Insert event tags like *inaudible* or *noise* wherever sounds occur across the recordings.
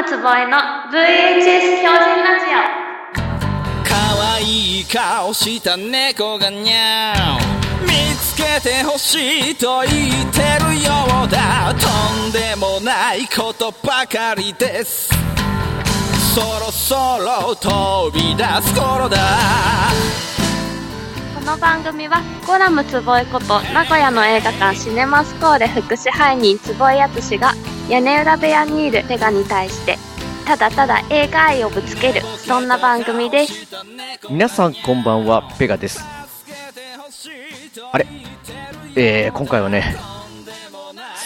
ムつぼえの VHS 標準ラジ可愛い顔した猫がにゃー見つけてほしいと言ってるようだ。とんでもないことばかりです。そろそろ飛び出す頃だ。オこの番組はゴラムつぼえこと名古屋の映画館シネマスコーレ副支配人つぼえやつしが屋根裏部屋にいるペガに対してただただ映画愛をぶつけるそんな番組です。皆さんこんばんはペガです。あれ？えー、今回はね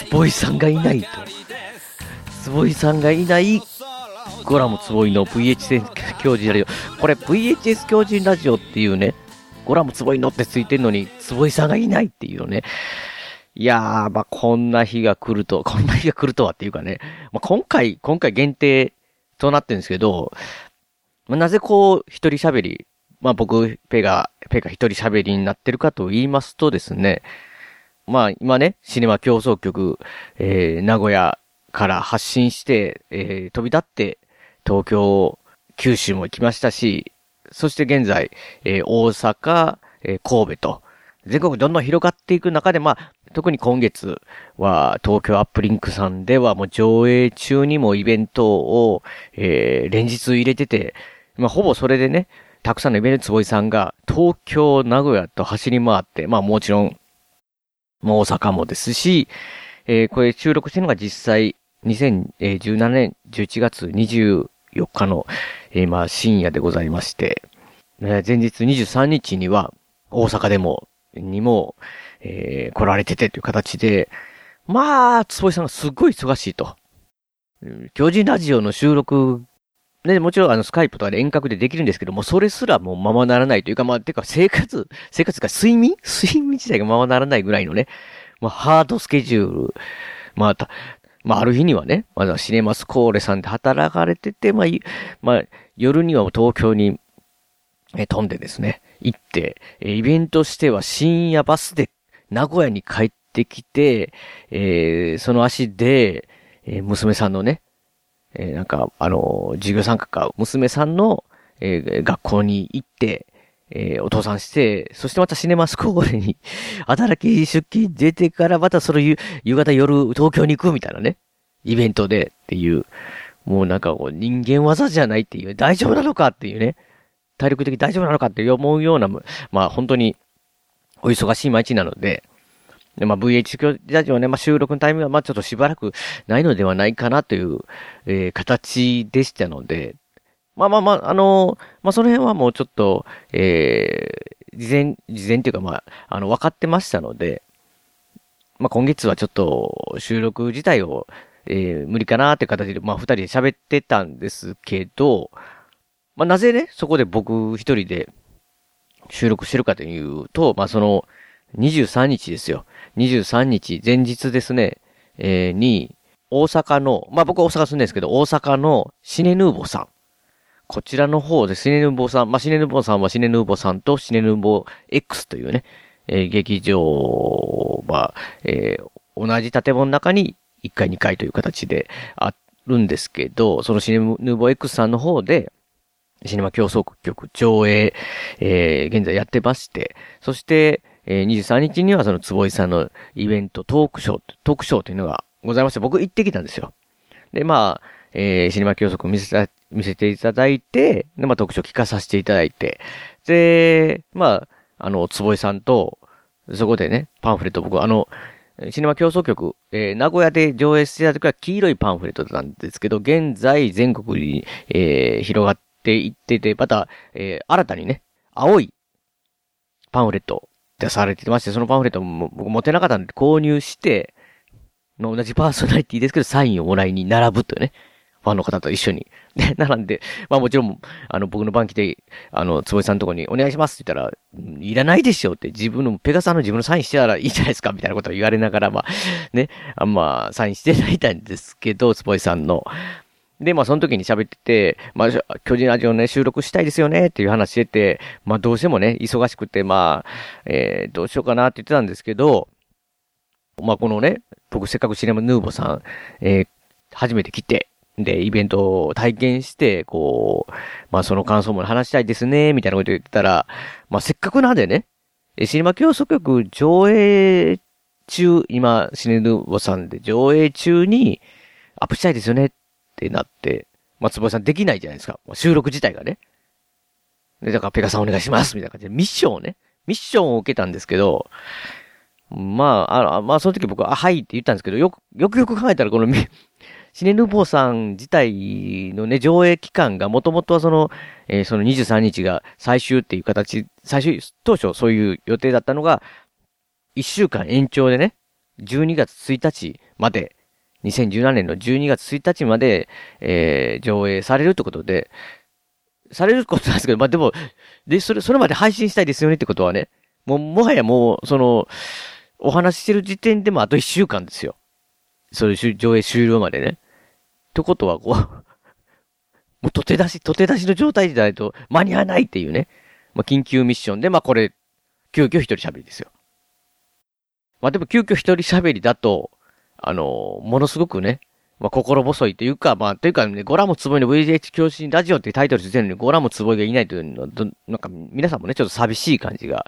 坪井さんがいないと。坪井さんがいないゴラム坪井の VHS 教授ラジオ。これ VHS 教授ラジオっていうねゴラム坪井のってついてるのに坪井さんがいないっていうね。いやー、まあ、こんな日が来ると、*laughs* こんな日が来るとはっていうかね、まあ、今回、今回限定となってるんですけど、まあ、なぜこう、一人喋り、まあ僕、ペガ、ペガ一人喋りになってるかと言いますとですね、まあ今ね、シネマ競争局、えー、名古屋から発信して、えー、飛び立って、東京、九州も行きましたし、そして現在、えー、大阪、えー、神戸と、全国どんどん広がっていく中で、まあ、特に今月は東京アップリンクさんではもう上映中にもイベントを、えー、連日入れてて、まあ、ほぼそれでね、たくさんのイベント坪井さんが東京、名古屋と走り回って、まあもちろん、もう大阪もですし、えー、これ収録してるのが実際2017年11月24日の、えー、まあ深夜でございまして、えー前日23日には大阪でも、にも、えー来られててという形で、まあ、坪井さんがすっごい忙しいと。うん巨人ラジオの収録、ね、もちろんあのスカイプとかで遠隔でできるんですけども、それすらもうままならないというか、まあ、てか生活、生活が睡眠？睡眠自体がままならないぐらいのね、まあ、ハードスケジュール、まあ、た、まあ、ある日にはね、まだシネマスコーレさんで働かれてて、まあ、まあ、夜には東京に、え、飛んでですね、行って、えイベントしては深夜バスで名古屋に帰ってきて、えーその足で、えー娘さんのね、えーなんか、あのー授業参加か、娘さんの、えー学校に行って、えーお父さんして、そしてまたシネマスコーレに *laughs* 働き出勤出てからまたその夕方夜東京に行くみたいなね、イベントでっていう、もうなんかこう人間技じゃないっていう、大丈夫なのかっていうね、体力的大丈夫なのかって思うような、まあ本当にお忙しい毎日なので、でまあ VH ラジオね、まあ収録のタイミングはまあちょっとしばらくないのではないかなという、えー形でしたので、まあまあまあ、あのーまあその辺はもうちょっと、えー、事前、事前っていうかまあ、あの、分かってましたので、まあ今月はちょっと収録自体を、えー、無理かなっていう形で、まあ二人で喋ってたんですけど、まあなぜね、そこで僕一人で収録してるかというと、まあその、23日ですよ。23日、前日ですね、えーに、大阪の、まあ僕は大阪住んでるんですけど、大阪のシネヌーボさん。こちらの方でシネヌーボさん、まあシネヌーボさんはシネヌーボさんとシネヌーボ X というね、えー劇場は、えー同じ建物の中に1階2階という形であるんですけど、そのシネヌーボ X さんの方で、シネマ競争局上映、えー現在やってまして、そして、えー23日にはその坪井さんのイベント、トークショー、トークショーというのがございまして、僕行ってきたんですよ。で、まあ、えーシネマ競争局見せた、見せていただいて、で、まあ、トークショー聞かさせていただいて、で、まあ、あの、坪井さんと、そこでね、パンフレット僕、あの、シネマ競争局、えー名古屋で上映してた時は黄色いパンフレットなんですけど、現在全国に、えー広がっていってて、また、えー新たにね、青いパンフレット出されてまして、そのパンフレットも僕持てなかったんで購入して、まあ同じパーソナリティですけど、サインをもらいに並ぶというね、ファンの方と一緒に。*laughs* で、並んで、まあもちろん、あの、僕の番来て、あの、坪井さんのとこにお願いしますって言ったら、いらないでしょって、自分の、ペガさんの自分のサインしてたらいいじゃないですか、みたいなことを言われながら、まあ、ね、あまあ、サインしていただいたんですけど、坪井さんの。で、まあ、その時に喋ってて、まあ、巨人ラジオね、収録したいですよね、っていう話してて、まあ、どうしてもね、忙しくて、まあ、えー、どうしようかなって言ってたんですけど、まあ、このね、僕せっかくシネマヌーボさん、えー、初めて来て、でイベントを体験して、こう、まあその感想も話したいですね、みたいなこと言ってたら、まあせっかくなんでね、シネマ競争局上映中、今、シネヌーボさんで上映中にアップしたいですよねってなって、まあ坪井さんできないじゃないですか。収録自体がね。で、だからペガさんお願いしますみたいな感じでミッションをね、ミッションを受けたんですけど、まあ、あまあ、その時僕は、あはいって言ったんですけど、よく、よくよく考えたら、この、*laughs* シネヌーボーさん自体のね、上映期間が、もともとはその、えーその23日が最終っていう形、最終、当初そういう予定だったのが、1週間延長でね、12月1日まで、2017年の12月1日まで、えー上映されるってことで、されることなんですけど、まあでも、で、それ、それまで配信したいですよねってことはね、もう、もはやもう、その、お話ししてる時点でもあと1週間ですよ。それ、し上映終了までね。ってことは、こう、もう、とて出し、とて出しの状態でないと間に合わないっていうね。まあ、緊急ミッションで、まあ、これ、急遽一人喋りですよ。まあ、でも、急遽一人喋りだと、あの、ものすごくね、まあ、心細いというか、まあ、というかね、ゴラムつぼいの VH 教師ラジオっていうタイトルついてるのに、ゴラムつぼいがいないというのは、なんか、皆さんもね、ちょっと寂しい感じが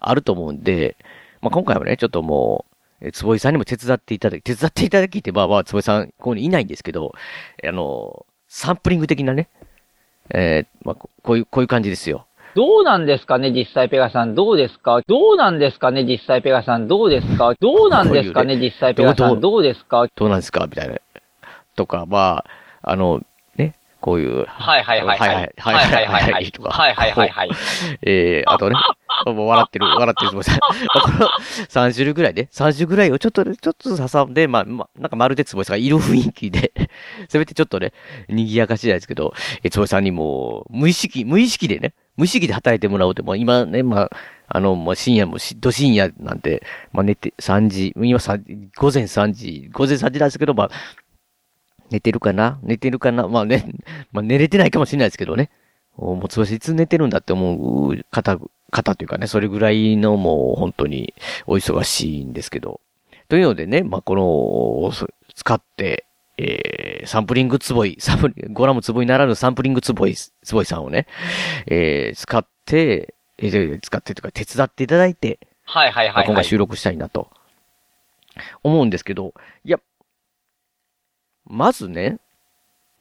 あると思うんで、まあ、今回はね、ちょっともう、え坪井さんにも手伝っていただき、手伝っていただきって、まあまあ、坪井さん、ここにいないんですけど、あの、サンプリング的なね、えーまあ、こういう、こういう感じですよ。どうなんですかね、実際ペガさん。どうですか？どうなんですかね、実際ペガさん。どうですか？どうなんですかね、実際ペガさん。どうですか？どうなんですか？みたいな。とか、まあ、あの、ね、こういう、はいはいはいはい。はいはいはいはいはいはいとかはいはいはいはい。えー、あとね、もう笑ってる、*laughs* 笑ってる。*laughs* この3種類ぐらいで、3種類ぐらいをちょっとね、ちょっと挟んで、まあ、まあ、なんかまるでつぼいさんがいる雰囲気で、*laughs* せめてちょっとね、賑やかしじゃないですけど、え、つぼいさんにも、無意識、無意識でね、無意識で働いてもらおうって、もう今ね、まあ、あの、もう深夜もし、ど深夜なんて、まあ寝て、3時、今さ、午前3時、午前3時なんですけど、まあ、寝てるかな？寝てるかな？まあね、*laughs* まあ寝れてないかもしれないですけどね。おもうつぼしいつ寝てるんだって思う方、方というかね、それぐらいのもう本当にお忙しいんですけど。というのでね、まあ、この、そ使って、えー、サンプリングつぼい、サンプリゴラムつぼいならぬサンプリングつぼい、つぼいさんをね、えー、使って、えー、使ってというか手伝っていただいて、はいはいはいはい。まあ今回収録したいなと、思うんですけど、いや、まずね、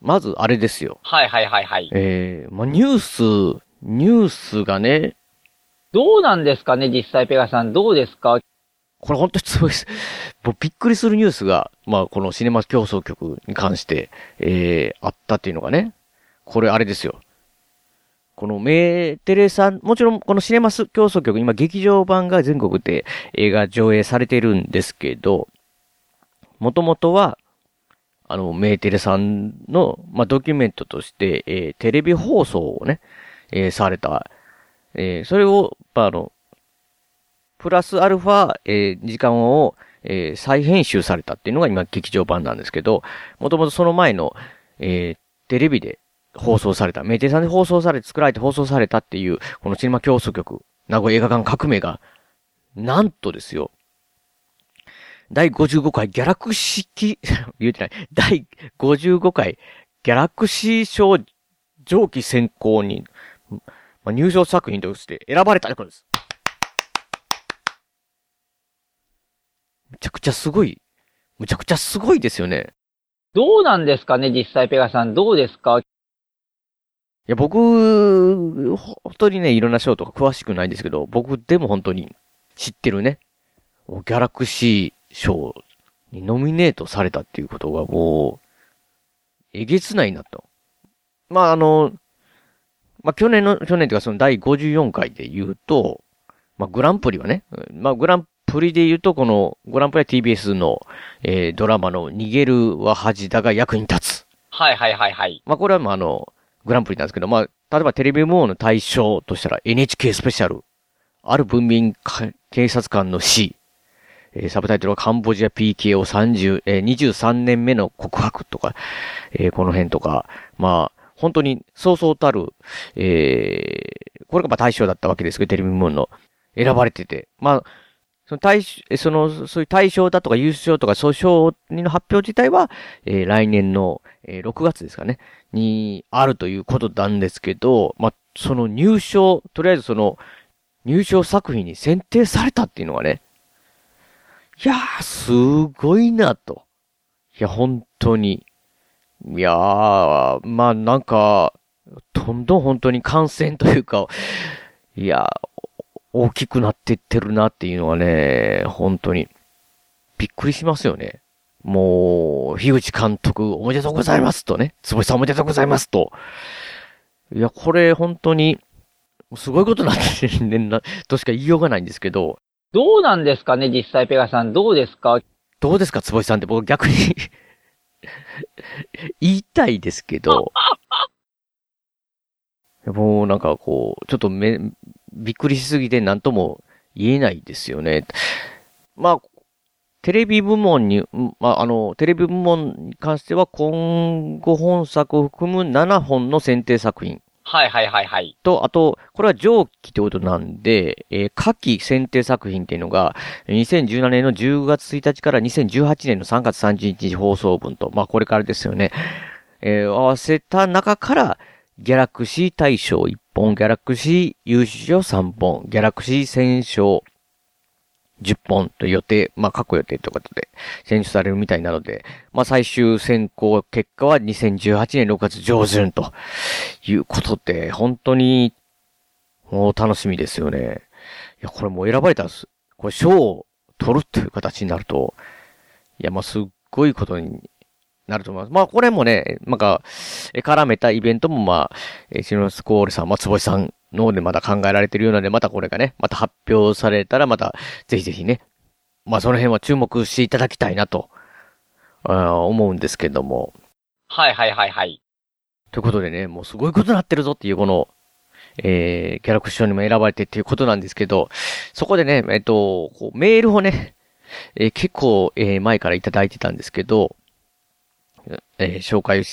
まずあれですよ。はいはいはいはい。えー、まあ、ニュース、ニュースがね、どうなんですかね、実際ペガさん。どうですか？これ本当にすごいです。もうびっくりするニュースが、まあ、このシネマ競争局に関して、えー、あったっていうのがね、これあれですよ。このメテレさん、もちろんこのシネマス競争局、今劇場版が全国で映画上映されてるんですけど、もともとは、あの、メーテレさんの、まあ、ドキュメントとして、えーテレビ放送をね、えーされた、えーそれを、まあ、あの、プラスアルファ、えー時間を、えー再編集されたっていうのが今劇場版なんですけど、もともとその前の、えーテレビで放送された、メーテレさんで放送され、作られて放送されたっていう、このシネマ競争局、名古屋映画館革命が、なんとですよ、第55回ギャラクシー、*laughs* 言うてない、第55回ギャラクシー賞上記選考に、まあ、入賞作品として選ばれたってことです。むちゃくちゃすごい、むちゃくちゃすごいですよね。どうなんですかね、実際ペガさん。どうですか？いや、僕、本当にね、いろんな賞とか詳しくないんですけど、僕でも本当に知ってるね、ギャラクシー賞にノミネートされたっていうことがもう、えげつないなと。まあ、あの、まあ、去年の、去年というかその第54回で言うと、まあ、グランプリはね、まあ、グランプリで言うと、この、グランプリは TBS の、えードラマの逃げるは恥だが役に立つ。はいはいはいはい。まあ、これはまあ、あの、グランプリなんですけど、まあ、例えばテレビ部門の対象としたら NHK スペシャル、ある文民か警察官の死、えーサブタイトルはカンボジア PKO30、えー23年目の告白とか、えーこの辺とか、まあ、本当にそうそうたる、えーこれがまあ対象だったわけですけど、テレビ部門の選ばれてて、まあ、その大賞、その、そういう大賞だとか優勝とか、そういう賞の発表自体は、えー、来年の、えー、6月ですかね、にあるということなんですけど、まあ、その入賞、とりあえずその、入賞作品に選定されたっていうのはね、いやー、すごいなと。いや、本当に。いやー、まあなんか、どんどん本当に感染というか、いや、大きくなっていってるなっていうのはね、本当に、びっくりしますよね。もう、樋口監督おめでとうございますとね、坪井さんおめでとうございますと。いや、これ本当に、すごいことになってるんだ、としか言いようがないんですけど。どうなんですかね、実際ペガさん。どうですか？どうですか、坪井さんって僕逆に *laughs* 言いたいですけど。*laughs* もうなんかこう、ちょっとめ、びっくりしすぎて何とも言えないですよね。まあ、テレビ部門に、まあ、あの、テレビ部門に関しては今後本作を含む7本の選定作品。はいはいはいはい。と、あと、これは上記ってことなんで、えー、夏季選定作品っていうのが、2017年の10月1日から2018年の3月31日放送分と、まあこれからですよね。えー、合わせた中から、ギャラクシー大賞1本、ギャラクシー優勝3本、ギャラクシー戦勝10本と予定、まあ、過去予定ということで、選出されるみたいなので、まあ、最終選考結果は2018年6月上旬ということで、本当に、もう楽しみですよね。いや、これもう選ばれたんです。これ賞を取るという形になると、いや、まあ、すっごいことになると思います。まあ、これもね、なんか、絡めたイベントも、まあ、えシノスコールさん、松星さんの方でまだ考えられてるようなので、またこれがね、また発表されたら、また、ぜひぜひね、まあ、その辺は注目していただきたいなと、思うんですけども。はいはいはいはい。ということでね、もうすごいことになってるぞっていう、この、えー、ギャラクションにも選ばれてっていうことなんですけど、そこでね、えっと、こうメールをね、えー、結構、えー、前からいただいてたんですけど、えー、紹介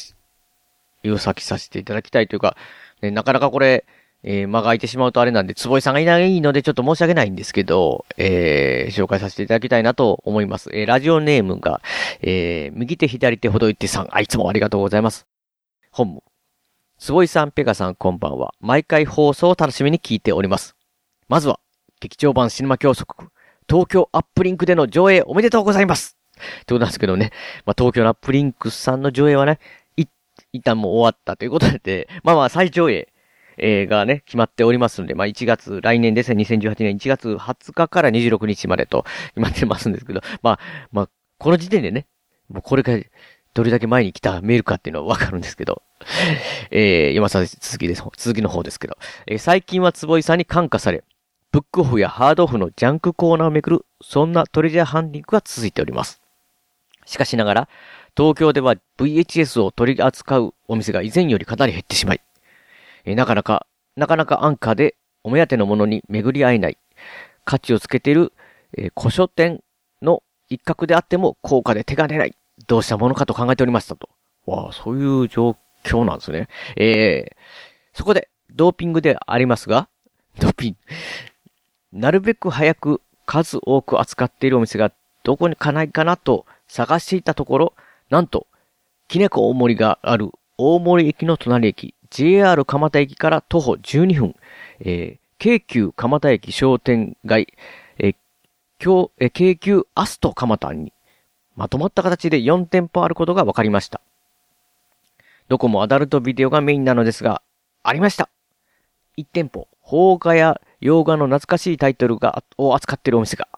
を先させていただきたいというか、ね、なかなかこれ、えー、間が空いてしまうとあれなんで、坪井さんがいないのでちょっと申し訳ないんですけど、えー、紹介させていただきたいなと思います。えー、ラジオネームが、えー、右手左手ほどいってさん、あ、いつもありがとうございます。本部。坪井さん、ペガさん、こんばんは。毎回放送を楽しみに聞いております。まずは、劇場版シネマ教則、東京アップリンクでの上映おめでとうございます。ってことなんですけどね。まあ、東京のアップリンクさんの上映はね、一旦もう終わったということで、まあまあ再上映、えー、がね、決まっておりますんで、まあ1月、来年ですね、2018年1月20日から26日までと決まってますんですけど、まあ、まあ、この時点でね、もうこれがどれだけ前に来たメールかっていうのはわかるんですけど、えー、山さ続きです、続きの方ですけど、えー、最近は坪井さんに感化され、ブックオフやハードオフのジャンクコーナーをめくる、そんなトレジャーハンディングが続いております。しかしながら、東京では VHS を取り扱うお店が以前よりかなり減ってしまい、えなかなか、なかなか安価でお目当てのものに巡り合えない、価値をつけている、え古書店の一角であっても高価で手が出ない、どうしたものかと考えておりましたと。わあ、そういう状況なんですね。えー、そこで、ドーピングでありますが、ドーピング、なるべく早く数多く扱っているお店がどこにかないかなと探していたところ、なんと、きねこ大森がある大森駅の隣駅、JR 蒲田駅から徒歩12分、えー、京急蒲田駅商店街、えー、京、えー、京急アスト蒲田にまとまった形で4店舗あることが分かりました。どこもアダルトビデオがメインなのですが、ありました !1 店舗、邦画や洋画の懐かしいタイトルが、を扱っているお店が、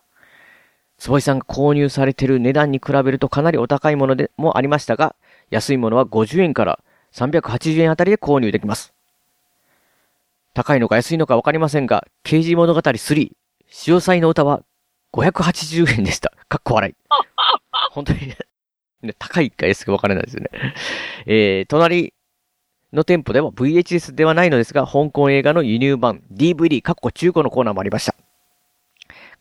坪井さんが購入されている値段に比べるとかなりお高いものでもありましたが、安いものは50円から380円あたりで購入できます。高いのか安いのかわかりませんが、刑事物語3、潮祭の歌は580円でした。かっこ笑い。本当にね、高いか安くわからないですよね。えー、隣の店舗では VHS ではないのですが、香港映画の輸入版 DVD、かっこ中古のコーナーもありました。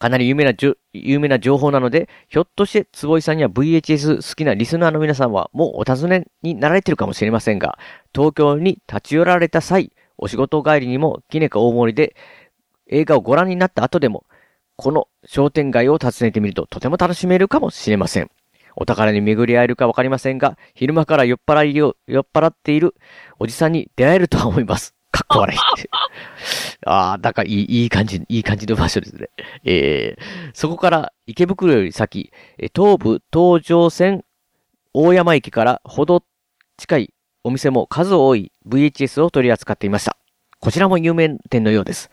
かなり有名なじゅ、有名な情報なので、ひょっとして坪井さんや VHS 好きなリスナーの皆さんはもうお尋ねになられてるかもしれませんが、東京に立ち寄られた際、お仕事帰りにも、キネカ大森で映画をご覧になった後でも、この商店街を訪ねてみるととても楽しめるかもしれません。お宝に巡り合えるかわかりませんが、昼間から酔っ払いを、酔っ払っているおじさんに出会えるとは思います。かっこ悪い。ああ、だからいい、いい感じ、いい感じの場所ですね。えー、そこから池袋より先、東武東上線大山駅からほど近いお店も数多い VHS を取り扱っていました。こちらも有名店のようです。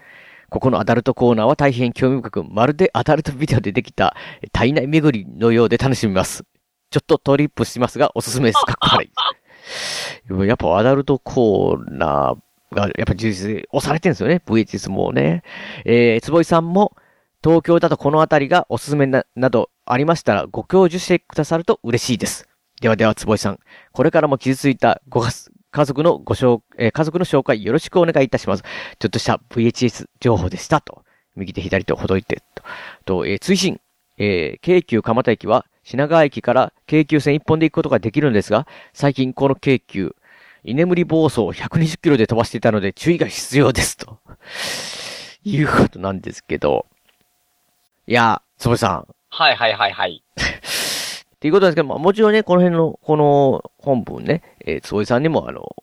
ここのアダルトコーナーは大変興味深く、まるでアダルトビデオでできた体内巡りのようで楽しみます。ちょっとトリップしますが、おすすめです。かっこ悪い。やっぱアダルトコーナーが、やっぱ充実押されてるんですよね。VHS もね。えー、坪井さんも、東京だとこの辺りがおすすめな、などありましたら、ご教授してくださると嬉しいです。ではでは、坪井さん。これからも傷ついたご家族のご紹、えー、家族の紹介よろしくお願いいたします。ちょっとした VHS 情報でしたと。右手左手ほどいて、と。と、えー、追伸。えー、京急蒲田駅は品川駅から京急線一本で行くことができるんですが、最近この京急、居眠り暴走を120キロで飛ばしていたので注意が必要ですと。いうことなんですけど。いや、つぼさん。はいはいはいはい。っていうことなんですけど、まあ、もちろんね、この辺の、この本文ね、えー、つぼいさんにもあの、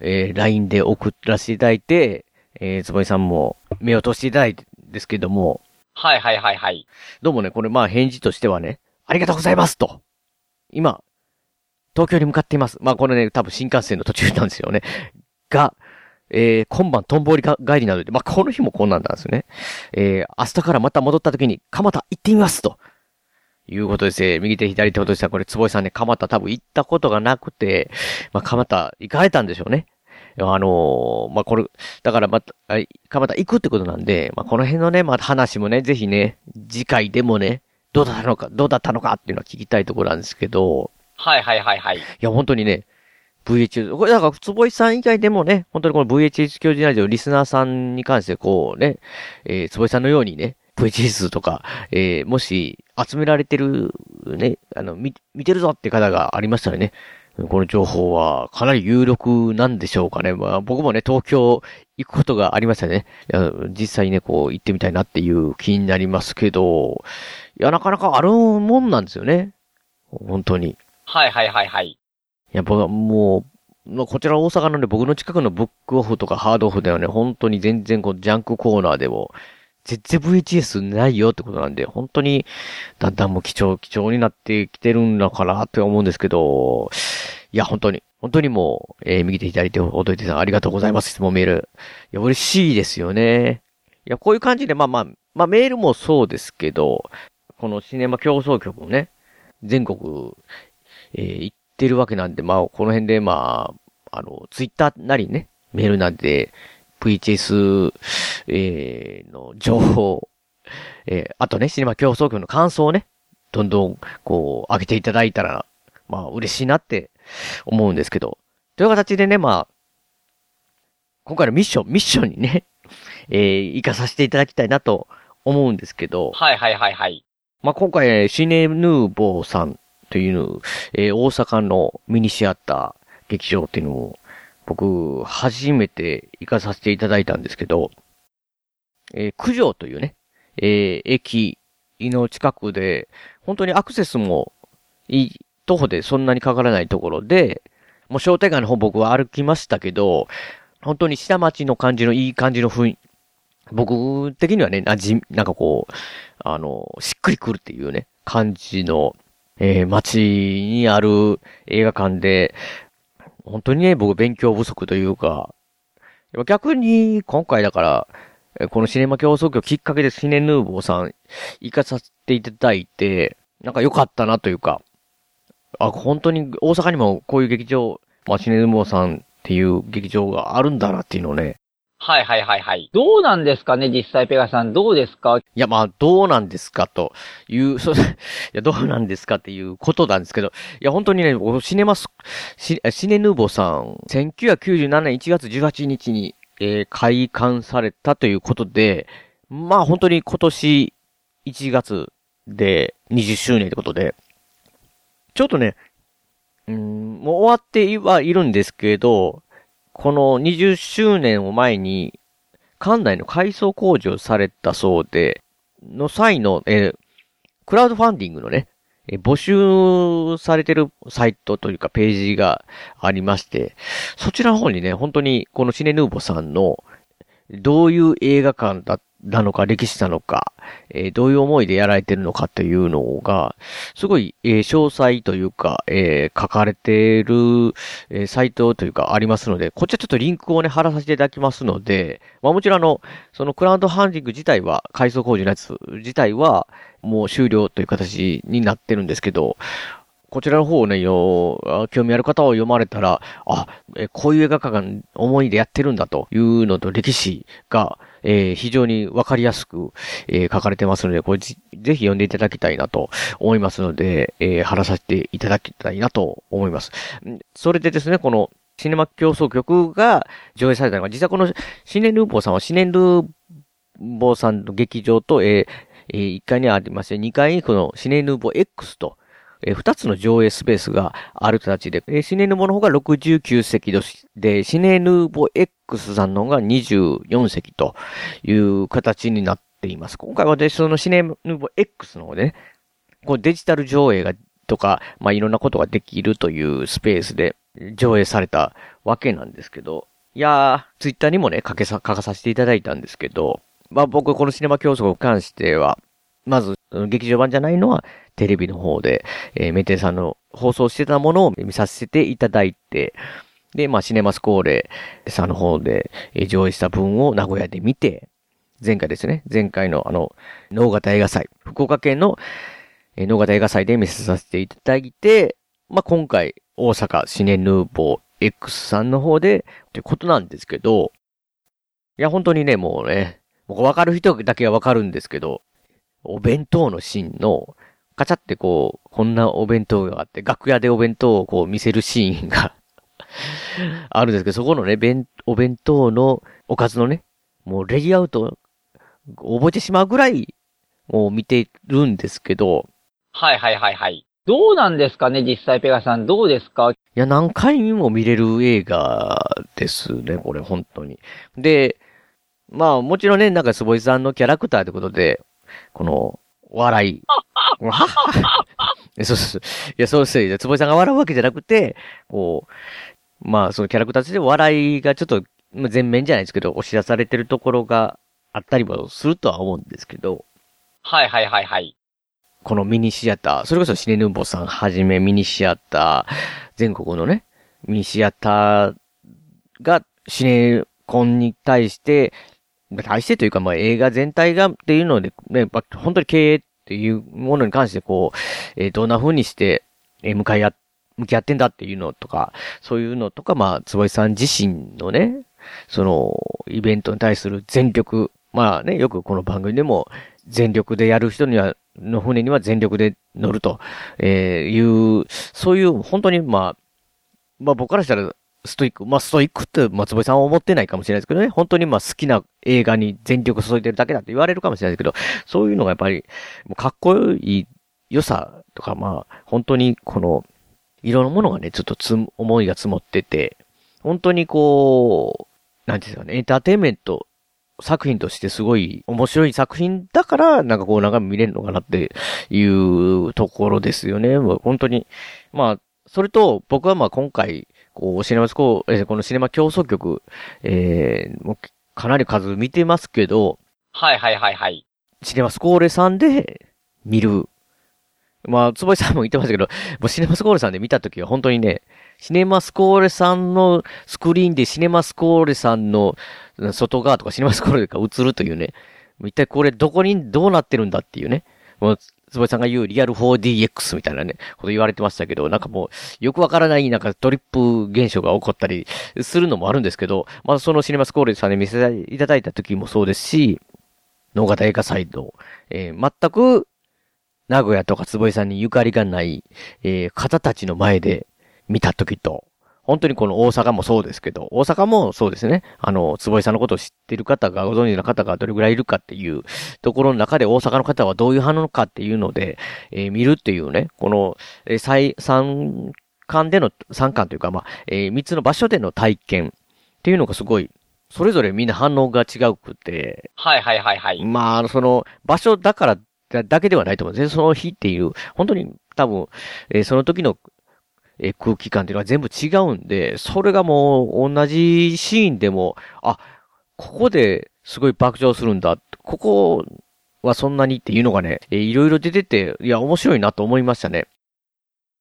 えー、LINE で送らせていただいて、えー、つぼいさんも目を通していただいてですけども。はいはいはいはい。どうもね、これまあ返事としてはね、ありがとうございますと。今、東京に向かっています。まあこれね、多分新幹線の途中なんですよね。が、えー、今晩とんぼり帰りなので、まあこの日もこんなんなんですね。えー、明日からまた戻った時に、蒲田行ってみますと。いうことですね。右手左手ことした、これ、坪井さんね、蒲田多分行ったことがなくて、まあ、蒲田行かれたんでしょうね。あのー、まあ、これ、だからまた、蒲田行くってことなんで、まあ、この辺のね、まあ、話もね、ぜひね、次回でもね、どうだったのか、どうだったのかっていうのは聞きたいところなんですけど。はいはいはいはい。いや、本当にね、VHS、これだから、坪井さん以外でもね、本当にこの VHS 教授ラジオリスナーさんに関してこうね、えー、坪井さんのようにね、VHS とか、えー、もし集められてる、ね、あの、見、見てるぞって方がありましたらね、この情報はかなり有力なんでしょうかね。まあ僕もね、東京行くことがありましたね。いや実際ね、こう行ってみたいなっていう気になりますけど、いや、なかなかあるもんなんですよね。本当に。はいはいはいはい。いや、僕はもう、こちら大阪のね、僕の近くのブックオフとかハードオフではね、本当に全然こう、ジャンクコーナーでも、全然 VHS ないよってことなんで、本当に、だんだんもう貴重、貴重になってきてるんだかなって思うんですけど、いや、本当に、本当にもう、えー、右手左手を踊いてさんありがとうございます。質問メール。いや、嬉しいですよね。いや、こういう感じで、まあまあ、まあメールもそうですけど、このシネマ競争局もね、全国、えー、行ってるわけなんで、まあ、この辺で、まあ、あの、ツイッターなりね、メールなんで、VHS、えー、の情報、えー、あとね、シネマ競争局の感想をね、どんどん、こう、上げていただいたら、まあ、嬉しいなって思うんですけど、という形でね、まあ、今回のミッション、ミッションにね、*laughs* えー、行かさせていただきたいなと思うんですけど、はいはいはいはい。まあ、今回、シネヌーボーさんという、えー、大阪のミニシアター劇場っていうのを、僕、初めて行かさせていただいたんですけど、えー、九条というね、えー、駅の近くで、本当にアクセスもいい、徒歩でそんなにかからないところで、もう商店街の方僕は歩きましたけど、本当に下町の感じのいい感じの雰囲気、僕的にはね、なじ、なんかこう、あの、しっくりくるっていうね、感じの、えー、街にある映画館で、本当にね、僕勉強不足というか、逆に今回だから、このシネマ競争局きっかけでシネヌーボーさん行かさせていただいて、なんか良かったなというか、あ、本当に大阪にもこういう劇場、まあ、シネヌーボーさんっていう劇場があるんだなっていうのをね、はいはいはいはい。どうなんですかね、実際ペガさん。どうですか？いや、まあ、どうなんですかという、そ *laughs* いや、どうなんですかっていうことなんですけど、いや、本当にね、シネマス、シシネヌーボさん、1997年1月18日に、えー、開館されたということで、まあ、本当に今年1月で20周年ってことで、ちょっとね、うん、もう終わってはいるんですけど、この20周年を前に、館内の改装工事をされたそうで、の際の、えー、クラウドファンディングのね、え募集されてるサイトというかページがありまして、そちらの方にね、本当にこのシネヌーボさんのどういう映画館だっなのか、歴史なのか、えー、どういう思いでやられてるのかっていうのが、すごい、えー、詳細というか、えー、書かれてる、えサイトというかありますので、こっちはちょっとリンクをね、貼らさせていただきますので、まあもちろんあの、そのクラウドファンディング自体は、改装工事のやつ自体は、もう終了という形になってるんですけど、こちらの方をね、よ、興味ある方を読まれたら、あ、えこういう映画館が思いでやってるんだというのと歴史が、えー、非常にわかりやすく、えー、書かれてますので、これぜひ読んでいただきたいなと思いますので、えー、貼らさせていただきたいなと思います。それでですね、このシネマ競争曲が上映されたのが、実はこのシネルーボーさんはシネルーボーさんの劇場と、えー、1階にありまして、2階にこのシネヌーボー X とえー、2つの上映スペースがある形で、え、シネヌボの方が69席で、シネヌボ X さんの方が24席という形になっています。今回はで、そのシネヌボ X の方でね、こうデジタル上映がとか、まあ、いろんなことができるというスペースで上映されたわけなんですけど、いやー、ツイッターにもね、書けさ、書かさせていただいたんですけど、まあ僕このシネマ競争に関しては、まず、劇場版じゃないのは、テレビの方で、えー、メテさんの放送してたものを見させていただいて、で、まあ、シネマスコーレさんの方で、えー、上映した分を名古屋で見て、前回ですね、前回のあの、脳型映画祭、福岡県の、えー、脳型映画祭で見させていただいて、まあ、今回、大阪シネヌーボー X さんの方で、ということなんですけど、いや、本当にね、もうね、わかる人だけはわかるんですけど、お弁当のシーンの、カチャってこう、こんなお弁当があって、楽屋でお弁当をこう見せるシーンが *laughs* あるんですけど、そこのね、弁、お弁当のおかずのね、もうレイアウト、覚えてしまうぐらい、もう見てるんですけど。はいはいはいはい。どうなんですかね、実際ペガさん。どうですか？いや、何回も見れる映画ですね、これ、本当に。で、まあ、もちろんね、なんか坪井さんのキャラクターってことで、この、笑い。*laughs* そうそう。いや、そうですよ。つぼいさんが笑うわけじゃなくて、こう、まあ、そのキャラクターで笑いがちょっと、全面じゃないですけど、押し出されてるところがあったりもするとは思うんですけど。はいはいはいはい。このミニシアター、それこそシネヌンボさんはじめミニシアター、全国のね、ミニシアターがシネコンに対して対してというか、まあ、映画全体がっていうので、ね、本当に経営っていうものに関してこう、えー、どんな風にして、えー、向かい合、向き合ってんだっていうのとか、そういうのとか、まあ、坪井さん自身のね、その、イベントに対する全力、まあね、よくこの番組でも、全力でやる人には、の船には全力で乗ると、えー、いう、そういう、本当にまあ、まあ僕からしたら、ストイック。まあ、ストイックって松本さんは思ってないかもしれないですけどね。本当にまあ好きな映画に全力注いでるだけだって言われるかもしれないですけど、そういうのがやっぱり、もうかっこいい良さとか、まあ、本当にこの、いろんなものがね、ちょっとつ、思いが積もってて、本当にこう、なんですかね、エンターテインメント作品としてすごい面白い作品だから、なんかこう長見れるのかなっていうところですよね。本当に。まあ、それと、僕はまあ今回、こう、シネマスコー、えー、このシネマ競争曲、えー、もうかなり数見てますけど、はいはいはいはい。シネマスコーレさんで見る。まあ、坪井さんも言ってましたけど、もうシネマスコーレさんで見たときは本当にね、シネマスコーレさんのスクリーンでシネマスコーレさんの外側とかシネマスコーレが映るというね、一体これどこにどうなってるんだっていうね、もうつぼさんが言うリアル 4DX みたいなね、こと言われてましたけど、なんかもう、よくわからない、なんかトリップ現象が起こったりするのもあるんですけど、まあそのシネマスコーレさんで見せていただいた時もそうですし、脳型映画サイド、えー、全く、名古屋とか坪井さんにゆかりがない、えー、方たちの前で見た時と、本当にこの大阪もそうですけど、大阪もそうですね。あの、坪井さんのことを知ってる方が、ご存知の方がどれぐらいいるかっていうところの中で大阪の方はどういう反応かっていうので、えー、見るっていうね、この、えー、最、三巻での、三巻というか、まあ、えー、三つの場所での体験っていうのがすごい、それぞれみんな反応が違うくて、はいはいはいはい。まあ、その、場所だからだだけではないと思うんですね。その日っていう、本当に多分、えーその時の、えー空気感っていうのは全部違うんで、それがもう同じシーンでも、あ、ここですごい爆笑するんだ。ここはそんなにっていうのがね、えーいろいろ出てて、いや、面白いなと思いましたね。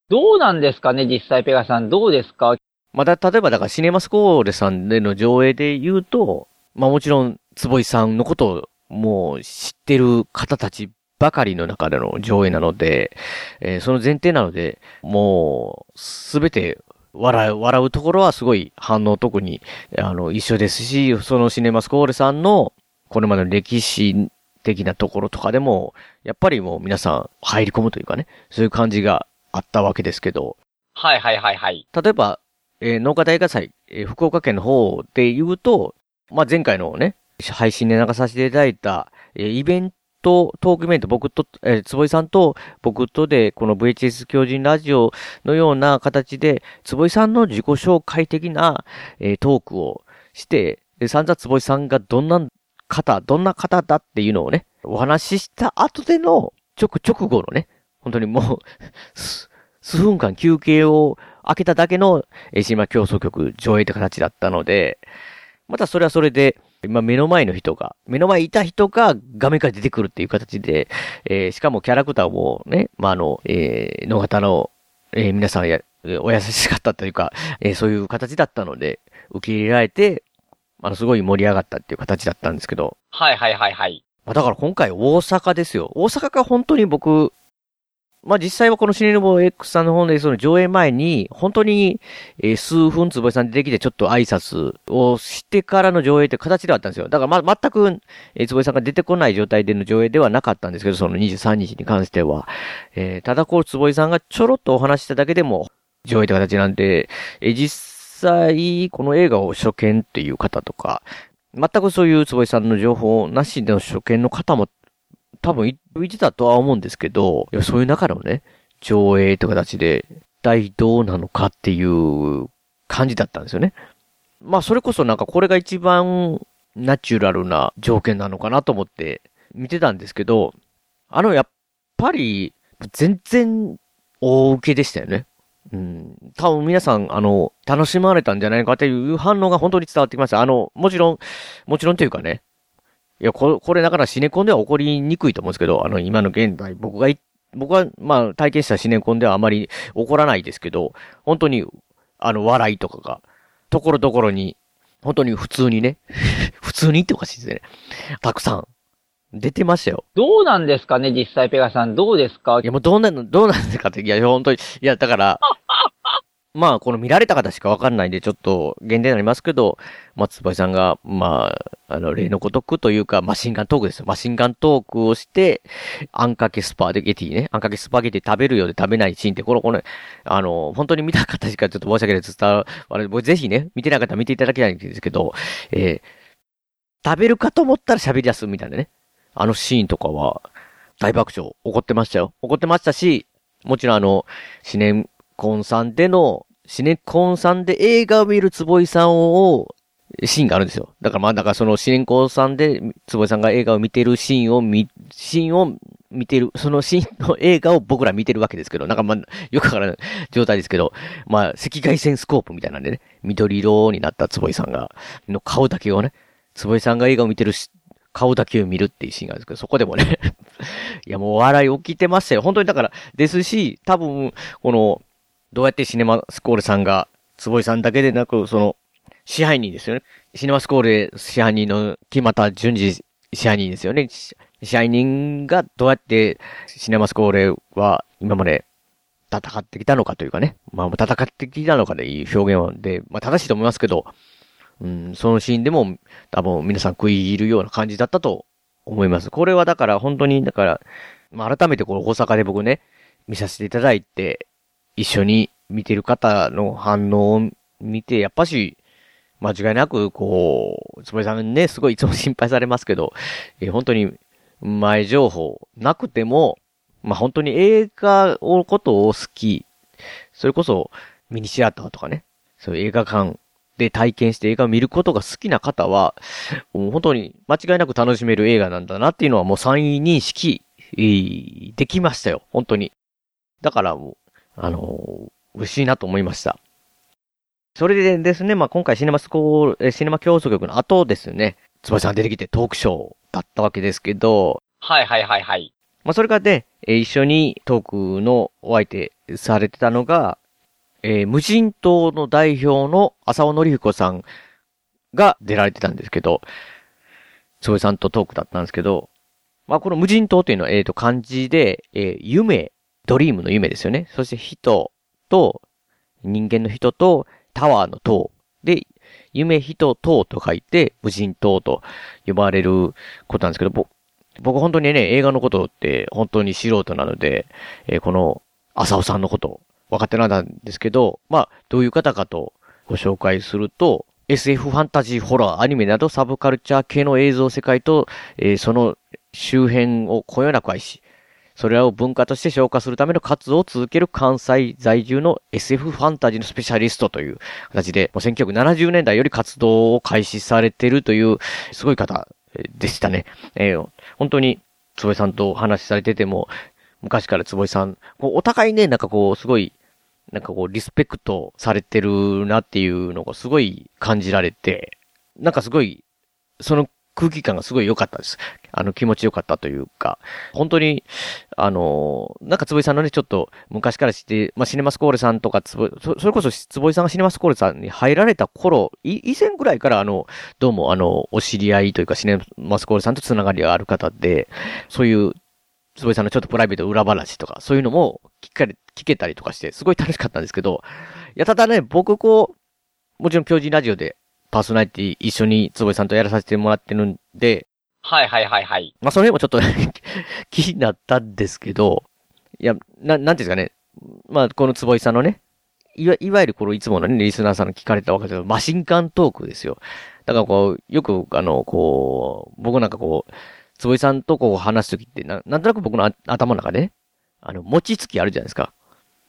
どうなんですかね、実際ペガさん。どうですか？また、例えばだからシネマスコーレさんでの上映で言うと、まあもちろん、坪井さんのことをもう知ってる方たちばかりの中での上映なので、えーその前提なので、もう、すべて笑う、笑うところはすごい反応特に、あの、一緒ですし、そのシネマスコーレさんの、これまでの歴史的なところとかでも、やっぱりもう皆さん入り込むというかね、そういう感じがあったわけですけど、はいはいはいはい。例えば、えー農家大火祭、えー福岡県の方で言うと、まあ、前回のね、配信で流させていただいた、えーイベント、トークイベント、僕と、えー坪井さんと僕とで、この VHS 狂人ラジオのような形で、坪井さんの自己紹介的な、えートークをして、で散々坪井さんがどんな方、どんな方だっていうのをね、お話しした後での、直、直後のね、本当にもう、*laughs* す数分間休憩を開けただけの、えー、島競争局上映って形だったので、またそれはそれで、今目の前の人が、目の前にいた人が画面から出てくるっていう形で、えーしかもキャラクターもね、まあ、あの、えー、野方の、えー皆さんや、えーお優しかったというか、えーそういう形だったので、受け入れられて、あの、すごい盛り上がったっていう形だったんですけど、はいはいはいはい。まあ、だから今回大阪ですよ。大阪が本当に僕、まあ実際はこのシネルボ X さんの方でその上映前に、本当に、え数分坪井さん出てきてちょっと挨拶をしてからの上映って形ではあったんですよ。だからま、全く、えー坪井さんが出てこない状態での上映ではなかったんですけど、その23日に関しては。えーただこう坪井さんがちょろっとお話しただけでも、上映って形なんで、え実際、この映画を初見っていう方とか、全くそういう坪井さんの情報なしでの初見の方も多分いいてたとは思うんですけど、いや、そういう中のね、上映という形で、一体どうなのかっていう感じだったんですよね。まあ、それこそなんかこれが一番ナチュラルな条件なのかなと思って見てたんですけど、あの、やっぱり、全然大受けでしたよね。うん。多分皆さん、あの、楽しまれたんじゃないかっていう反応が本当に伝わってきました。あの、もちろん、もちろんというかね、いや、ここれだからシネコンでは起こりにくいと思うんですけど、あの、今の現代、僕がい、僕は、まあ、体験したシネコンではあまり起こらないですけど、本当に、あの、笑いとかが、ところどころに、本当に普通にね、*laughs* 普通にっておかしいですね。たくさん、出てましたよ。どうなんですかね、実際ペガさん。どうですか？いや、もうどうなの、どうなんですかって、いや、本当に、いや、だから、まあ、この見られた方しかわかんないんで、ちょっと限定になりますけど、まあ、つばいさんが、まあ、あの、例のごとくというか、マシンガントークですよ。マシンガントークをして、あんかけスパゲティね。あんかけスパゲティ食べるようで食べないシーンって、この、この、あの、本当に見た方しかちょっと申し訳ないです。伝わる、ぜひね、見てなかったら見ていただきたいんですけど、えー食べるかと思ったら喋り出すみたいなね。あのシーンとかは、大爆笑、怒ってましたよ。怒ってましたし、もちろんあの、シネコンさんでの、シネコンさんで映画を見る坪井さんを、シーンがあるんですよ。だからまあ、だからそのシネコンさんで、坪井さんが映画を見てるシーンを見、シーンを見てる、そのシーンの映画を僕ら見てるわけですけど、なんかまあ、よくわからない状態ですけど、まあ、赤外線スコープみたいなんでね、緑色になった坪井さんが、の顔だけをね、坪井さんが映画を見てるし顔だけを見るっていうシーンがあるんですけど、そこでもね、*laughs* いやもう笑い起きてましたよ。本当にだから、ですし、多分、この、どうやってシネマスコールさんが、坪井さんだけでなく、その、支配人ですよね。シネマスコール支配人の木又淳二支配人ですよね。支配人がどうやってシネマスコールは今まで戦ってきたのかというかね。まあ戦ってきたのかでいい表現はで、まあ正しいと思いますけど、うん、そのシーンでも多分皆さん食い入るような感じだったと思います。これはだから本当に、だから、まあ改めてこの大阪で僕ね、見させていただいて、一緒に見てる方の反応を見て、やっぱし、間違いなく、こう、つぼりさんね、すごいいつも心配されますけど、えー本当に前情報なくても、まあ本当に映画をことを好き、それこそミニシアターとかね、そういう映画館で体験して映画を見ることが好きな方は、もう本当に間違いなく楽しめる映画なんだなっていうのはもう3位認識、できましたよ。本当に。だからもう、あのー、嬉しいなと思いました。それでですね、まあ、今回シネマスコール、シネマ競争局の後ですね、つばさん出てきてトークショーだったわけですけど、はいはいはいはい。まあ、それからね、一緒にトークのお相手されてたのが、えー、無人島の代表の浅尾則彦さんが出られてたんですけど、つぼさんとトークだったんですけど、まあ、この無人島っていうのは、えっ、ー、と、漢字で、えー、夢、ドリームの夢ですよね。そして人と、人間の人と、タワーの塔。で、夢人塔と書いて、無人島と呼ばれることなんですけど、僕本当にね、映画のことって本当に素人なので、えー、この、浅尾さんのこと分かってなかったんですけど、まあ、どういう方かとご紹介すると、SF ファンタジー、ホラー、アニメなどサブカルチャー系の映像世界と、えー、その周辺をこよなく愛し、それらを文化として消化するための活動を続ける関西在住の SF ファンタジーのスペシャリストという形で、もう1970年代より活動を開始されているという、すごい方でしたね。えー、本当に、坪井さんとお話しされてても、昔から坪井さん、お互いね、なんかこう、すごい、なんかこう、リスペクトされてるなっていうのがすごい感じられて、なんかすごい、その空気感がすごい良かったです。あの、気持ち良かったというか、本当に、あの、なんか坪井さんのね、ちょっと昔から知って、まあ、シネマスコーレさんとか、つぼ、それこそ坪井さんがシネマスコーレさんに入られた頃、以前ぐらいからあの、どうもあの、お知り合いというかシネマスコーレさんとつながりがある方で、そういう坪井さんのちょっとプライベート裏話とか、そういうのも聞かれ、聞けたりとかして、すごい楽しかったんですけど、いや、ただね、僕こう、もちろん巨人ラジオでパーソナリティ一緒に坪井さんとやらさせてもらってるんで、はいはいはいはい。まあ、それもちょっと *laughs* 気になったんですけど、いや、な、なんていうんですかね。まあ、この坪井さんのね、いわ、いわゆるこのいつものね、リスナーさんの聞かれたわけですけど、マシンガントークですよ。だからこう、よく、あの、こう、僕なんかこう、坪井さんとこう話すときって、な、なんとなく僕の頭の中で、ね、あの、餅つきあるじゃないですか。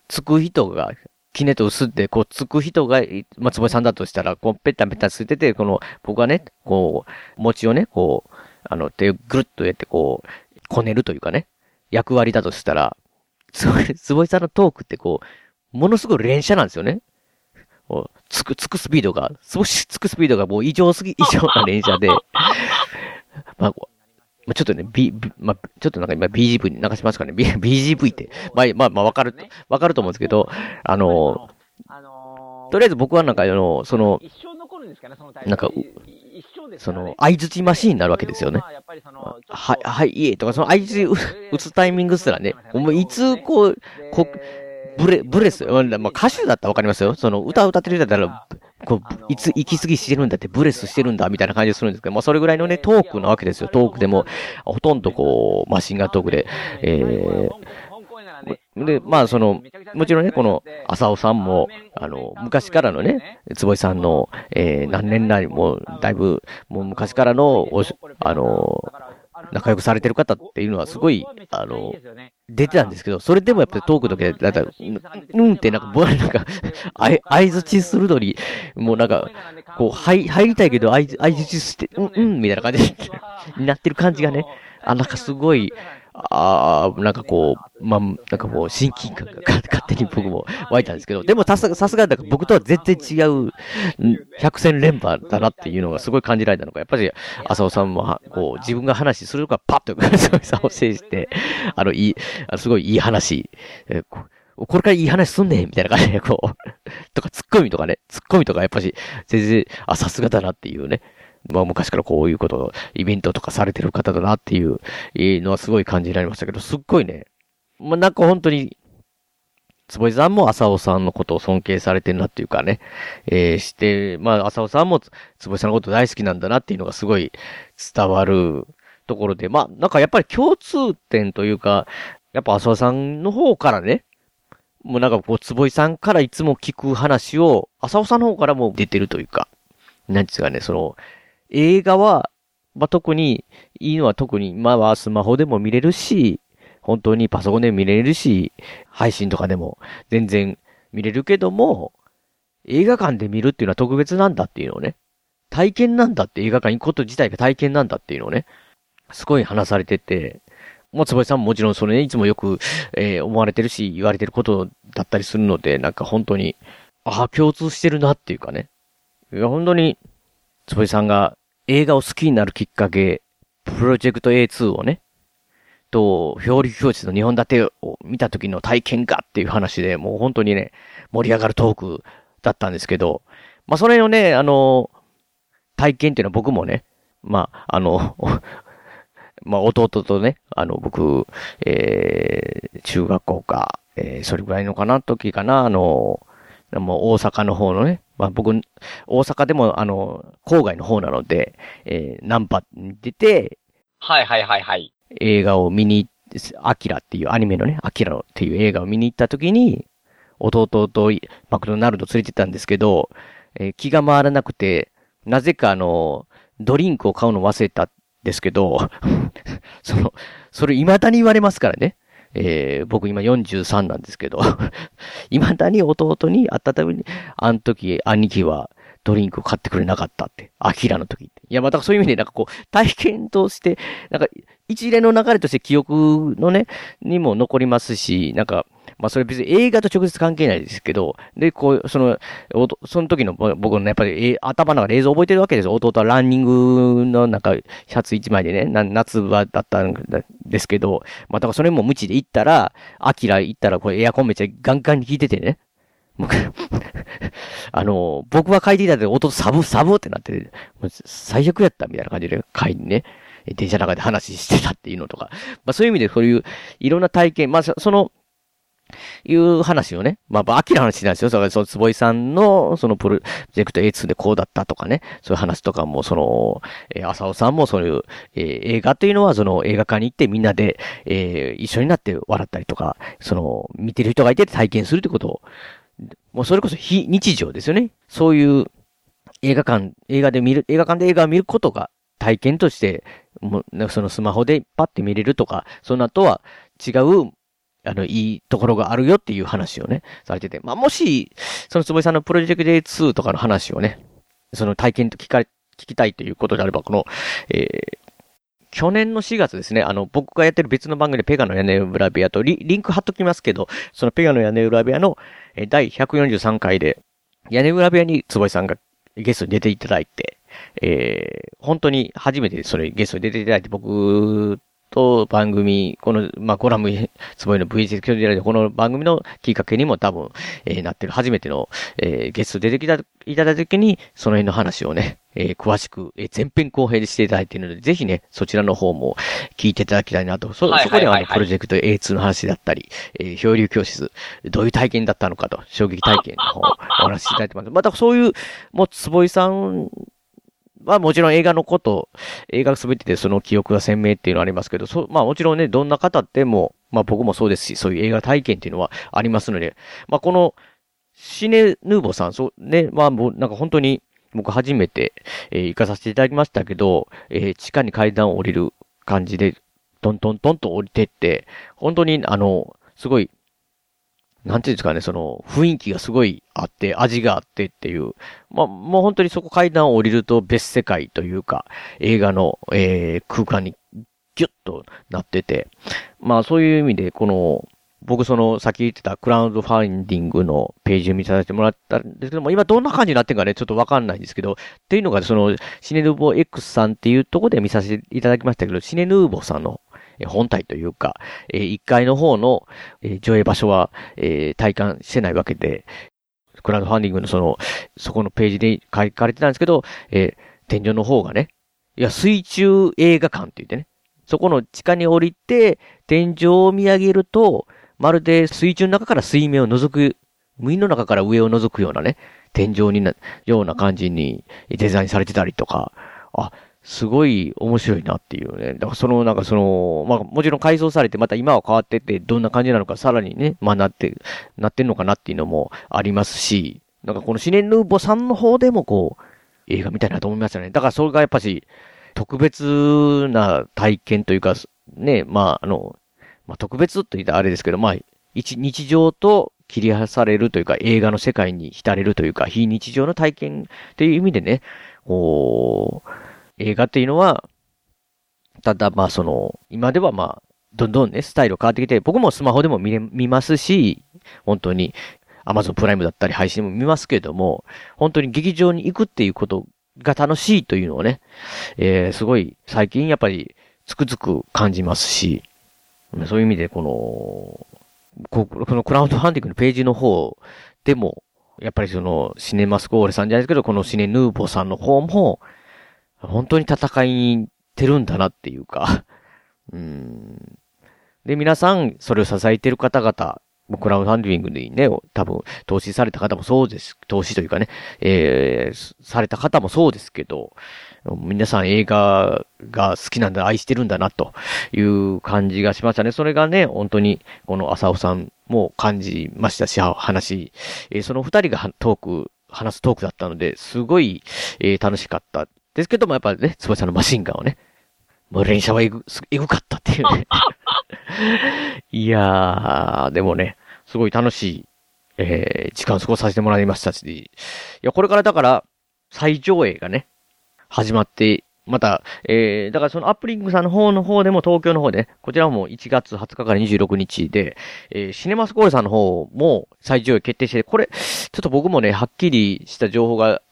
つく人が、キネと薄って、こう、つく人が、まあ、坪井さんだとしたら、こう、ペッタペッタついてて、この、僕はね、こう、餅をね、こう、あの、手をぐるっとやってこう、こねるというかね、役割だとしたら、つぼ、つぼいさんのトークってこう、ものすごい連射なんですよね。つく、つくスピードが、つぼし、つくスピードがもう異常すぎ、異常な連射で、*laughs* まあ、ちょっとね、B、まあ、ちょっとなんか今 BGV に流しますかね。B、BGV って。まあ、まあ、まあ、わかる、わかると思うんですけど、あの、とりあえず僕はなんか、あの、その、なんか、その、相づちマシーンになるわけですよね。はい、はい、いえ、とか、その相づち打つタイミングすらね、もういつ、こう、こブレ、ブレス、まあ、歌手だったらわかりますよ。その、歌歌ってる人だったら、こう、いつ、行き過ぎしてるんだって、ブレスしてるんだ、みたいな感じするんですけど、まあ、それぐらいのね、トークなわけですよ。トークでも、ほとんどこう、マシンガントークで、えー、で、まあ、その、もちろんね、この、浅尾さんも、あの、昔からのね、坪井さんの、えー、何年来も、だいぶ、もう昔からの、おあの、仲良くされてる方っていうのはすごい、あの、出てたんですけど、それでもやっぱりトークだけだったら、うんってなんか、僕なんか、あい、合図ちするのに、もうなんか、こう、入、入りたいけど、合図、合図ちして、うん、うん、みたいな感じになってる感じがね、あ、なんかすごい、ああ、なんかこう、まあ、なんかこう、親近感が勝手に僕も湧いたんですけど、でもさすが、さすが、僕とは全然違う、百戦錬磨だなっていうのがすごい感じられたのが、やっぱり、浅尾さんも、こう、自分が話するからパッと、すごい差を制して、あの、いい、すごいいい話、えここれからいい話すんねんみたいな感じで、こう、とか、ツッコミとかね、ツッコミとかやっぱし、全然、あ、さすがだなっていうね、まあ昔からこういうこと、イベントとかされてる方だなっていうのはすごい感じられましたけど、すっごいね、まあなんか本当に、坪井さんも浅尾さんのことを尊敬されてるなっていうかね、えー、して、まあ浅尾さんも坪井さんのこと大好きなんだなっていうのがすごい伝わるところで、まあなんかやっぱり共通点というか、やっぱ浅尾さんの方からね、もうなんかこう、坪井さんからいつも聞く話を、浅尾さんの方からも出てるというか、なんですかね、その、映画は、まあ、特に、いいのは特に、今はスマホでも見れるし、本当にパソコンでも見れるし、配信とかでも全然見れるけども、映画館で見るっていうのは特別なんだっていうのをね、体験なんだって映画館行くこと自体が体験なんだっていうのをね、すごい話されてて、もう坪井さんももちろんそれね、いつもよく、えー、思われてるし、言われてることだったりするので、なんか本当に、ああ、共通してるなっていうかね。いや、本当に、坪井さんが映画を好きになるきっかけ、プロジェクト A2 をね、と、表裏教室の日本立てを見た時の体験がっていう話で、もう本当にね、盛り上がるトークだったんですけど、まあ、それのね、あの、体験っていうのは僕もね、まあ、あの、*laughs* まあ、弟とね、あの、僕、えー、中学校か、えー、それぐらいのかな、時かな、あの、もう大阪の方のね、まあ僕、大阪でもあの、郊外の方なので、えー、ナンパに出て、はいはいはいはい。映画を見に、アキラっていうアニメのね、アキラっていう映画を見に行った時に、弟とマクドナルド連れてったんですけど、えー、気が回らなくて、なぜかあの、ドリンクを買うの忘れたんですけど、*laughs* その、それ未だに言われますからね。えー、僕今43なんですけど、*laughs* 未だに弟に会ったために、あの時兄貴はドリンクを買ってくれなかったって。アキラの時って。いや、またそういう意味でなんかこう、体験として、なんか一連の流れとして記憶のね、にも残りますし、なんか、まあそれ別に映画と直接関係ないですけど、で、こう、その、その時の僕のやっぱり、え頭の中で映像覚えてるわけですよ。弟はランニングのなんか、シャツ一枚でね、な夏場だったんですけど、まあだからそれも無知で行ったら、アキラ行ったらこれエアコンめっちゃガンガンに効いててね。*laughs* あの、僕は書いていたで弟サブ、サブってなって、最悪やったみたいな感じで書いてね。電車の中で話してたっていうのとか。まあそういう意味でそういういろんな体験、まあその、いう話をね、まあ、バキな話なんですよ。だから、その、坪井さんの、その、プロジェクト A2 でこうだったとかね、そういう話とかも、その、えー、浅尾さんもそういう、えー、映画というのは、その、映画館に行ってみんなで、えー、一緒になって笑ったりとか、その、見てる人がいて体験するってことを、もうそれこそ非日常ですよね。そういう映画館、映画で見る、映画館で映画を見ることが体験として、もう、そのスマホでパッて見れるとか、その後は違うあの、いいところがあるよっていう話をね、されてて。まあ、もし、その坪井さんのプロジェクト A2 とかの話をね、その体験と聞か、聞きたいということであれば、この、えー、去年の4月ですね、あの、僕がやってる別の番組でペガの屋根裏部屋とリリンク貼っときますけど、そのペガの屋根裏部屋の、え第143回で、屋根裏部屋に坪井さんがゲストに出ていただいて、えー、本当に初めてそれゲストに出ていただいて、僕と番組、この、まあ、コラム、*laughs* つぼいの VJ 教授でこの番組のきっかけにも多分、えー、なってる初めての、えー、ゲスト出てきた、いただいた時に、その辺の話をね、えー、詳しく、えー、前編後編でしていただいているので、ぜひね、そちらの方も聞いていただきたいなと。そ、そこではあの、プロジェクト A2 の話だったり、えー、漂流教室、どういう体験だったのかと、衝撃体験の方をお話しいただいてます。またそういう、もう、坪井さんまあもちろん映画のこと、映画すべてでその記憶が鮮明っていうのはありますけど、そまあもちろんね、どんな方でも、まあ僕もそうですし、そういう映画体験っていうのはありますので、まあこの、シネヌーボさん、そうね、まあもうなんか本当に僕初めて、えー、行かさせていただきましたけど、えー、地下に階段を降りる感じで、トントントンと降りてって、本当にあの、すごいなんていうんですかね、その、雰囲気がすごいあって、味があってっていう。まあ、もう本当にそこ階段を降りると別世界というか、映画の、えー、空間にギュッとなってて。まあ、そういう意味で、この、僕その、さっき言ってたクラウドファインディングのページを見させてもらったんですけども、今どんな感じになってるかね、ちょっとわかんないんですけど、っていうのが、その、シネヌーボー X さんっていうところで見させていただきましたけど、シネヌーボーさんの本体というか、え、1階の方の、え、上映場所は、え、体感してないわけで、クラウドファンディングのその、そこのページで書かれてたんですけど、え、天井の方がね、いや、水中映画館って言ってね、そこの地下に降りて、天井を見上げると、まるで水中の中から水面を覗く、海の中から上を覗くようなね、天井にな、ような感じにデザインされてたりとか、あ、すごい面白いなっていうね。だからその、なんかその、まあもちろん改装されてまた今は変わっててどんな感じなのかさらにね、まあなって、なってんのかなっていうのもありますし、なんかこのシネンヌーボさんの方でもこう、映画みたいなと思いましたね。だからそれがやっぱし、特別な体験というか、ね、まああの、まあ特別と言ったらあれですけど、まあ、一、日常と切り離されるというか、映画の世界に浸れるというか、非日常の体験っていう意味でね、こう、映画っていうのは、ただまあその、今ではまあ、どんどんね、スタイル変わってきて、僕もスマホでも見れ、見ますし、本当に、アマゾンプライムだったり配信も見ますけれども、本当に劇場に行くっていうことが楽しいというのをね、えー、すごい最近やっぱりつくづく感じますし、そういう意味でこの、ここのクラウドファンディングのページの方でも、やっぱりそのシネマスコーレさんじゃないですけど、このシネヌーボーさんの方も、本当に戦いに行ってるんだなっていうか、*laughs* うん。で、皆さん、それを支えてる方々、クラウドファンディングにね、多分、投資された方もそうです。投資というかね、えー、された方もそうですけど、皆さん映画が好きなんだ、愛してるんだな、という感じがしましたね。それがね、本当に、この浅尾さんも感じましたし、話、えー、その二人がトーク、話すトークだったので、すごい、えー、楽しかったですけども、やっぱね、つばさんのマシンガンをね、もう連射はエグ、エグかったっていうね。*laughs* いやー、でもね、すごい楽しい、えー、時間過ごさせてもらいましたし、いや、これからだから、再上映がね、始まって、また、えー、だからそのアップリングさんの方の方でも東京の方で、こちらも1月20日から26日で、えー、シネマスコールさんの方も再上映決定して、これ、ちょっと僕もね、はっきりした情報が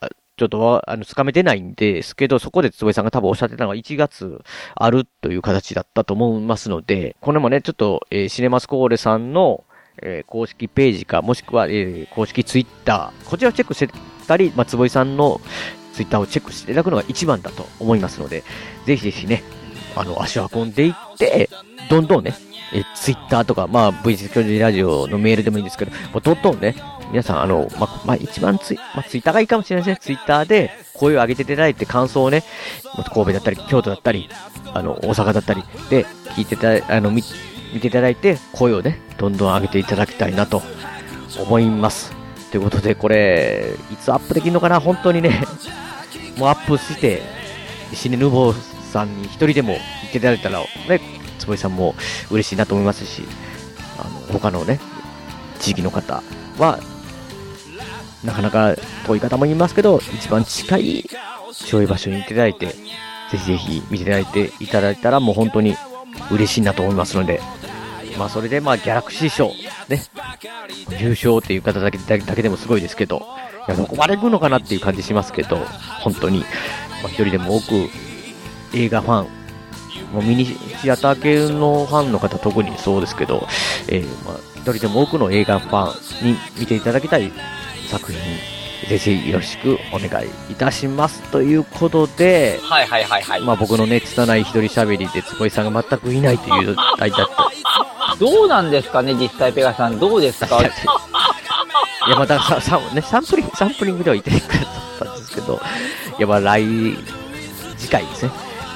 ちょっとは、あの、つかめてないんですけど、そこでつぼいさんが多分おっしゃってたのが1月あるという形だったと思いますので、これもね、ちょっと、えー、シネマスコーレさんの、えー、公式ページか、もしくは、えー、公式ツイッター、こちらをチェックしてたり、まあ、つぼいさんのツイッターをチェックしていただくのが一番だと思いますので、ぜひぜひね、あの、足を運んでいって、どんどんね、え、ツイッターとか、まあ、V 教授ラジオのメールでもいいんですけど、もうどんどんね、皆さん、あの、まあ、まあ、一番ツイ、まあ、ツイッターがいいかもしれないですね。ツイッターで声を上げていただいて感想をね、神戸だったり、京都だったり、あの、大阪だったりで聞いてた、あの、見、見ていただいて、声をね、どんどん上げていただきたいなと思います。ということで、これ、いつアップできるのかな？本当にね、もうアップして、シネヌボーさんに一人でも言っていただいたら、ね、坪井さんも嬉しいなと思いますし、あの、他のね、地域の方は、なかなか遠い方もいますけど、一番近い上映場所に行っていただいて、ぜひぜひ見ていただいていただいたらもう本当に嬉しいなと思いますので、まあそれでまあギャラクシー賞、ね、優勝っていう方だけだけでもすごいですけど、いや、どこまで行くのかなっていう感じしますけど、本当に、まあ一人でも多く映画ファン、もうミニシアター系のファンの方特にそうですけど、えー、まあ一人でも多くの映画ファンに見ていただきたい作品、ぜひよろしくお願いいたします。ということで、はいはいはいはい。まあ僕のね、拙い一人喋りで、坪井さんが全くいないという状態だった。どうなんですかね、実際ペガさん。どうですか？*laughs* いや、またさ、さ、ね、サンプリング、サンプリングではいてくれたんですけど、いや、まあ来、次回ですね。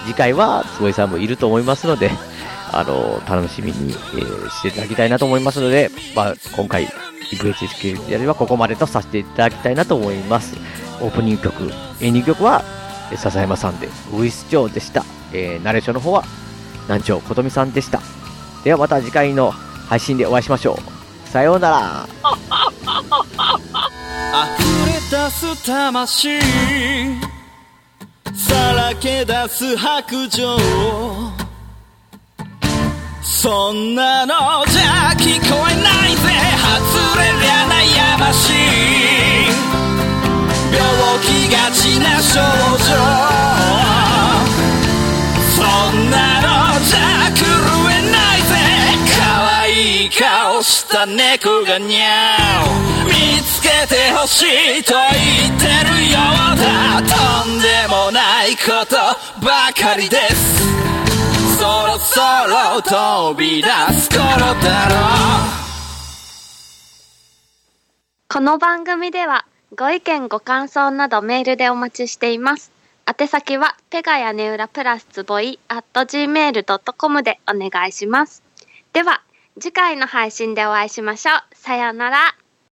次回は坪井さんもいると思いますので、*laughs* あの、楽しみに、えー、していただきたいなと思いますので、まあ、今回、VHSQ やりはここまでとさせていただきたいなと思います。オープニング曲、え2曲は、笹山さんで、ウィスチョウでした。えー、ナレーションの方は、南條琴美さんでした。ではまた次回の配信でお会いしましょう。さようなら。*laughs* 溢れ出す魂さらけ出す白状そんなのじゃ聞こえないぜ外れりゃ悩ましい病気がちな症状そんなした猫がにゃお見つけてほしいと言ってるようだとんでもないことばかりですそろそろ飛び出す頃だろうこの番組ではご意見ご感想などメールでお待ちしています。宛先はペガ屋根裏プラスつぼい at gmail.com でお願いします。では次回の配信でお会いしましょう。さようなら。